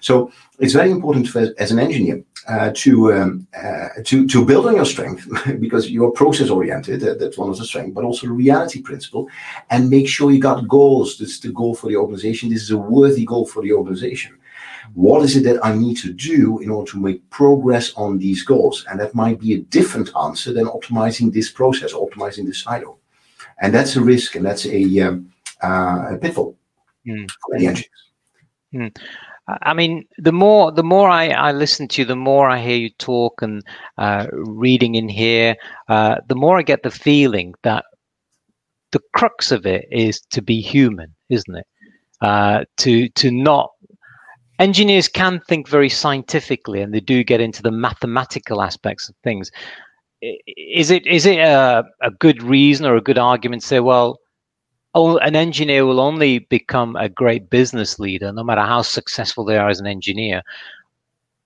So it's very important for, as an engineer uh, to um, uh, to to build on your strength because you're process oriented. Uh, that's one of the strengths, but also the reality principle, and make sure you got goals. This is the goal for the organization. This is a worthy goal for the organization. What is it that I need to do in order to make progress on these goals? And that might be a different answer than optimizing this process, optimizing this silo. And that's a risk, and that's a, um, uh, a pitfall mm. for the engineers. Mm. I mean, the more the more I, I listen to you, the more I hear you talk and uh, reading in here, uh, the more I get the feeling that the crux of it is to be human, isn't it? Uh, to to not engineers can think very scientifically, and they do get into the mathematical aspects of things. Is it is it a, a good reason or a good argument to say, well, an engineer will only become a great business leader, no matter how successful they are as an engineer,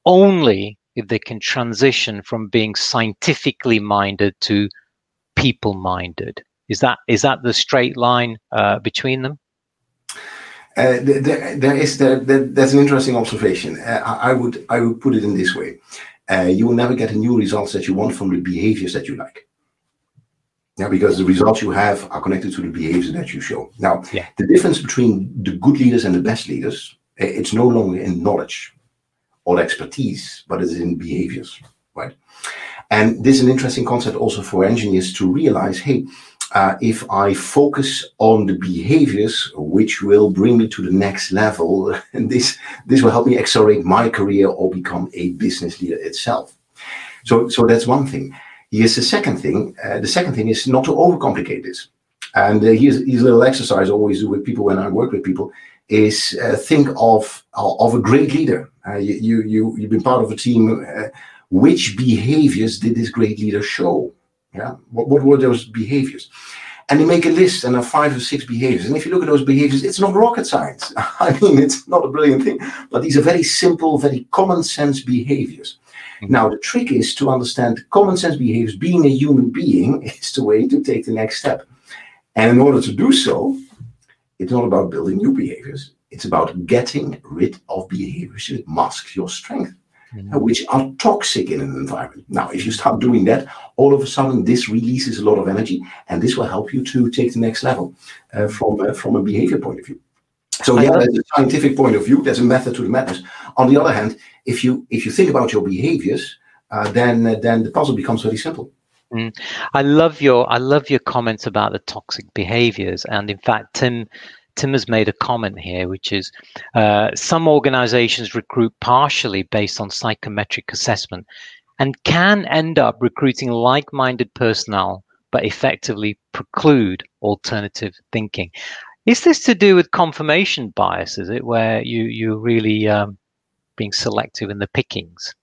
only if they can transition from being scientifically minded to people minded. Is that is that the straight line uh, between them? Uh, there, there is there, there, that's an interesting observation. Uh, I would I would put it in this way: uh, you will never get the new results that you want from the behaviors that you like. Yeah, because the results you have are connected to the behavior that you show. Now, yeah. the difference between the good leaders and the best leaders, it's no longer in knowledge or expertise, but it's in behaviors, right? And this is an interesting concept also for engineers to realize, hey, uh, if I focus on the behaviors which will bring me to the next level, and this this will help me accelerate my career or become a business leader itself. So, so that's one thing. Here's the second thing. Uh, the second thing is not to overcomplicate this. And uh, here's, here's a little exercise I always do with people when I work with people is uh, think of of a great leader. Uh, you you you've been part of a team. Uh, which behaviors did this great leader show? Yeah, what, what were those behaviors? And they make a list and have five or six behaviors. And if you look at those behaviors, it's not rocket science. I mean, it's not a brilliant thing, but these are very simple, very common sense behaviors. Now, the trick is to understand common sense behaviors. Being a human being is the way to take the next step. And in order to do so, it's not about building new behaviors. It's about getting rid of behaviors that mask your strength, mm-hmm. which are toxic in an environment. Now, if you start doing that, all of a sudden this releases a lot of energy, and this will help you to take the next level uh, from uh, from a behavior point of view. So yeah, there's a scientific point of view. There's a method to the madness. On the other hand, if you if you think about your behaviors, uh, then uh, then the puzzle becomes very simple. Mm. I love your I love your comments about the toxic behaviors, and in fact, Tim Tim has made a comment here, which is uh, some organizations recruit partially based on psychometric assessment, and can end up recruiting like-minded personnel, but effectively preclude alternative thinking. Is this to do with confirmation bias? Is it where you you really um, being selective in the pickings?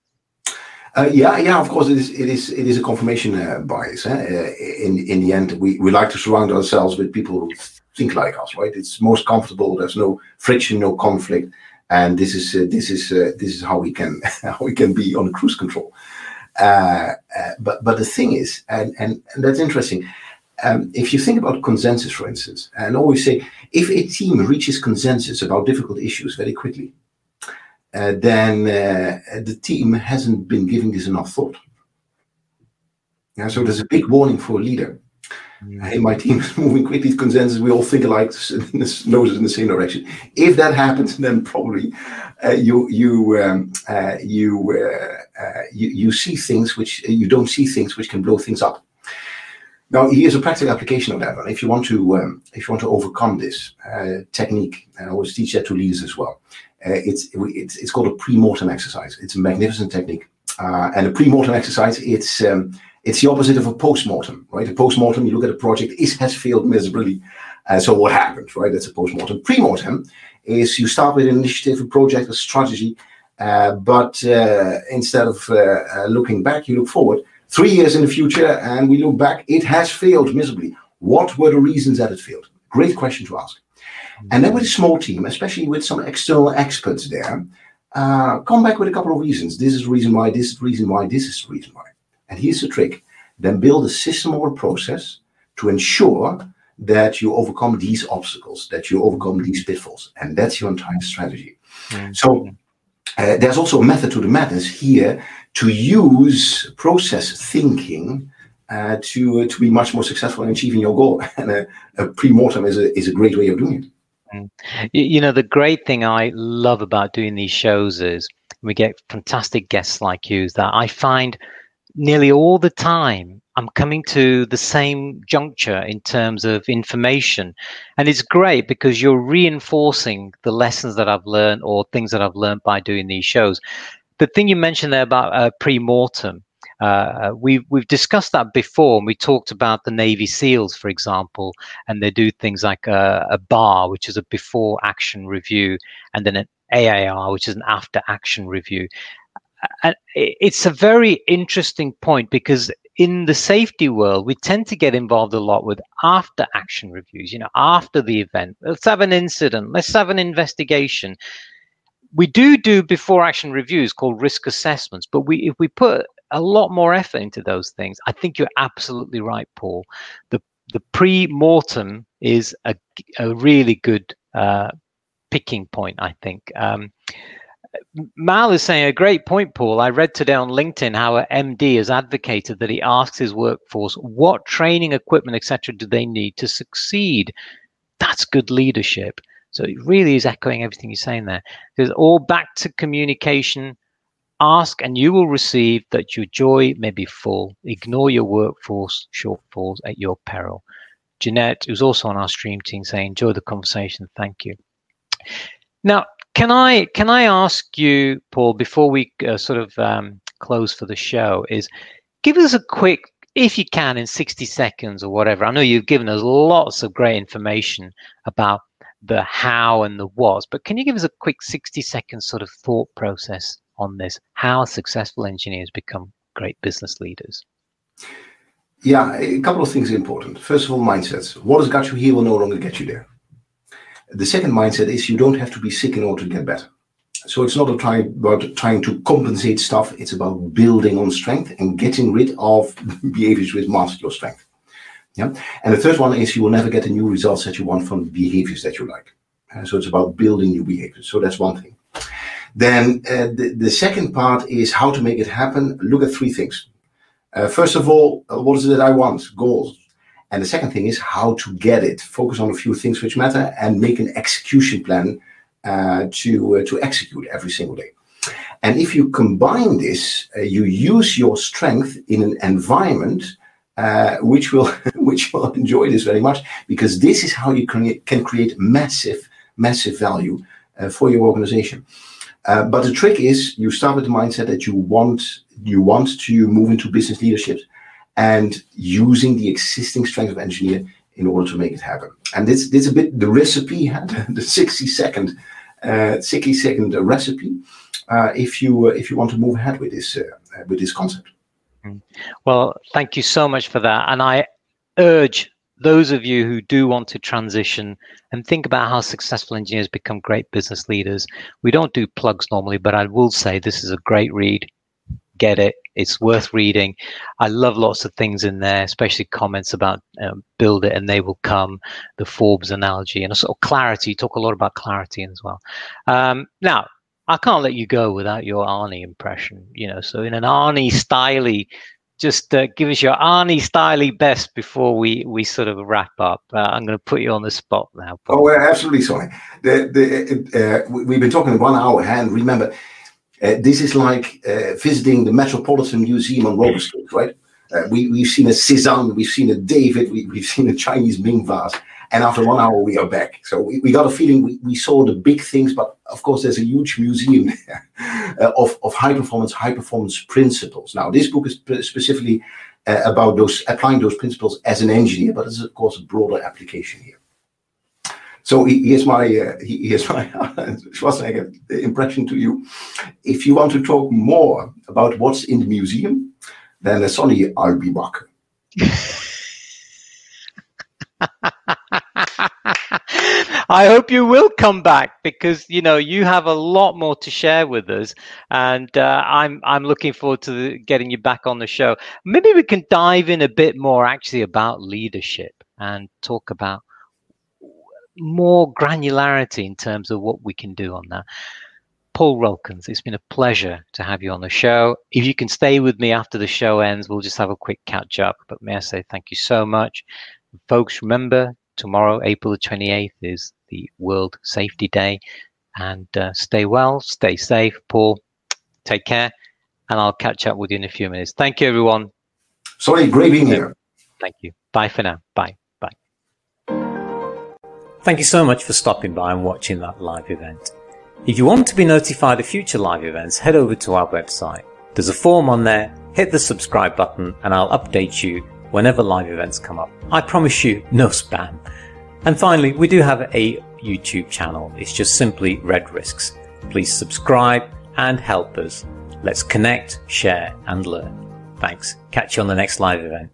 Uh, yeah, yeah. Of course, it is. It is. It is a confirmation uh, bias. Eh? Uh, in in the end, we, we like to surround ourselves with people who think like us. Right? It's most comfortable. There's no friction, no conflict, and this is uh, this is uh, this is how we can how we can be on cruise control. Uh, but but the thing is, and and, and that's interesting um, if you think about consensus, for instance, and always say if a team reaches consensus about difficult issues very quickly, then uh, the team hasn't been giving this enough thought. Yeah, so there's a big warning for a leader. Mm. Hey, my team is moving quickly to consensus. We all think alike, noses in the same direction. If that happens, then probably uh, you you um, uh, you, uh, uh, you you see things which you don't see things which can blow things up. Now, here's a practical application of that one. If you want to, um, if you want to overcome this uh, technique, and I always teach that to leaders as well. Uh, it's, it's it's called a pre-mortem exercise. It's a magnificent technique, uh, and a pre-mortem exercise it's um, it's the opposite of a post-mortem, right? A post-mortem, you look at a project, it has failed miserably. Uh, so what happened, right? That's a post-mortem. Pre-mortem is you start with an initiative, a project, a strategy, uh, but uh, instead of looking back, you look forward three years in the future and we look back, it has failed miserably. What were the reasons that it failed? Great question to ask. And then with a small team, especially with some external experts there, uh, come back with a couple of reasons. This is the reason why, this is the reason why, this is the reason why. And here's the trick. Then build a system or a process to ensure that you overcome these obstacles, that you overcome these pitfalls. And that's your entire strategy. Mm-hmm. So uh, there's also a method to the madness here to use process thinking uh, to uh, to be much more successful in achieving your goal. And a, a pre-mortem is a is a great way of doing it. Mm. You know, the great thing I love about doing these shows is we get fantastic guests like you. Is that I find nearly all the time I'm coming to the same juncture in terms of information. And it's great because you're reinforcing the lessons that I've learned or things that I've learned by doing these shows. The thing you mentioned there about uh, pre-mortem, uh, we've we've discussed that before, and we talked about the Navy SEALs, for example, and they do things like a, a BAR, which is a before action review, and then an AAR, which is an after action review. And it's a very interesting point because in the safety world, we tend to get involved a lot with after action reviews, you know, after the event. Let's have an incident, let's have an investigation. We do do before action reviews called risk assessments, but we if we put a lot more effort into those things, I think you're absolutely right, Paul. The the pre-mortem is a, a really good uh, picking point, I think. Um, Mal is saying a great point, Paul. I read today on LinkedIn how a MD has advocated that he asks his workforce what training, equipment, etc., do they need to succeed. That's good leadership. So it really is echoing everything you're saying there. Because all back to communication. Ask and you will receive that your joy may be full. Ignore your workforce shortfalls at your peril. Jeanette, who's also on our stream team, saying, enjoy the conversation. Thank you. Now, can I can I ask you, Paul, before we uh, sort of um, close for the show, is give us a quick, if you can, in sixty seconds or whatever. I know you've given us lots of great information about the how and the what, but can you give us a quick sixty second sort of thought process on this? How successful engineers become great business leaders? Yeah, a couple of things are important. First of all, mindsets. What has got you here will no longer get you there. The second mindset is you don't have to be sick in order to get better. So it's not about trying to compensate stuff. It's about building on strength and getting rid of behaviors which mask your strength. Yeah. And the third one is you will never get the new results that you want from behaviors that you like. Uh, so it's about building new behaviors. So that's one thing. Then uh, the, the second part is how to make it happen. Look at three things. Uh, first of all, uh, what is it that I want? Goals. And the second thing is how to get it. Focus on a few things which matter and make an execution plan uh, to uh, to execute every single day. And if you combine this, uh, you use your strength in an environment uh, which will which will enjoy this very much because this is how you can, can create massive massive value uh, for your organization. Uh, but the trick is you start with the mindset that you want you want to move into business leadership and using the existing strength of engineer in order to make it happen. And this this is a bit the recipe, the 60 second uh, 60 second recipe uh, if you uh, if you want to move ahead with this uh, with this concept. Mm. Well, thank you so much for that, and I urge those of you who do want to transition and think about how successful engineers become great business leaders. We don't do plugs normally, but I will say this is a great read get it. It's worth reading. I love lots of things in there, especially comments about um, build it and they will come, the Forbes analogy, and a sort of clarity. You talk a lot about clarity as well. Um, now, I can't let you go without your Arnie impression, you know. So, in an Arnie styley, just uh, give us your Arnie styley best before we we sort of wrap up. Uh, I'm going to put you on the spot now. Paul. Oh, absolutely, sorry. The, the, uh, we've been talking one hour, and remember, uh, this is like uh, visiting the Metropolitan Museum on roller skates, right? Uh, we, we've seen a Cezanne, we've seen a David, we, we've seen a Chinese Ming vase, and after one hour we are back. So we, we got a feeling we, we saw the big things, but of course there's a huge museum uh, of, of high performance, high performance principles. Now this book is specifically uh, about those applying those principles as an engineer, but it's of course a broader application here. So here's my uh, here's my Schwarzenegger impression to you. If you want to talk more about what's in the museum, then uh, Sonny, I'll be back. I hope you will come back because you know you have a lot more to share with us, and uh, I'm I'm looking forward to the, getting you back on the show. Maybe we can dive in a bit more actually about leadership and talk about more granularity in terms of what we can do on that. Paul Rulkens, it's been a pleasure to have you on the show. If you can stay with me after the show ends, we'll just have a quick catch up. But may I say thank you so much. Folks, remember tomorrow, April the 28th, is the World Safety Day. And uh, stay well, stay safe. Paul, take care. and I'll catch up with you in a few minutes. Thank you, everyone. Sorry, great being here. Thank you. Bye for now. Bye. Bye. Thank you so much for stopping by and watching that live event. If you want to be notified of future live events, head over to our website. There's a form on there, hit the subscribe button, and I'll update you whenever live events come up. I promise you, no spam. And finally, we do have a YouTube channel. It's just simply Red Risks. Please subscribe and help us. Let's connect, share, and learn. Thanks. Catch you on the next live event.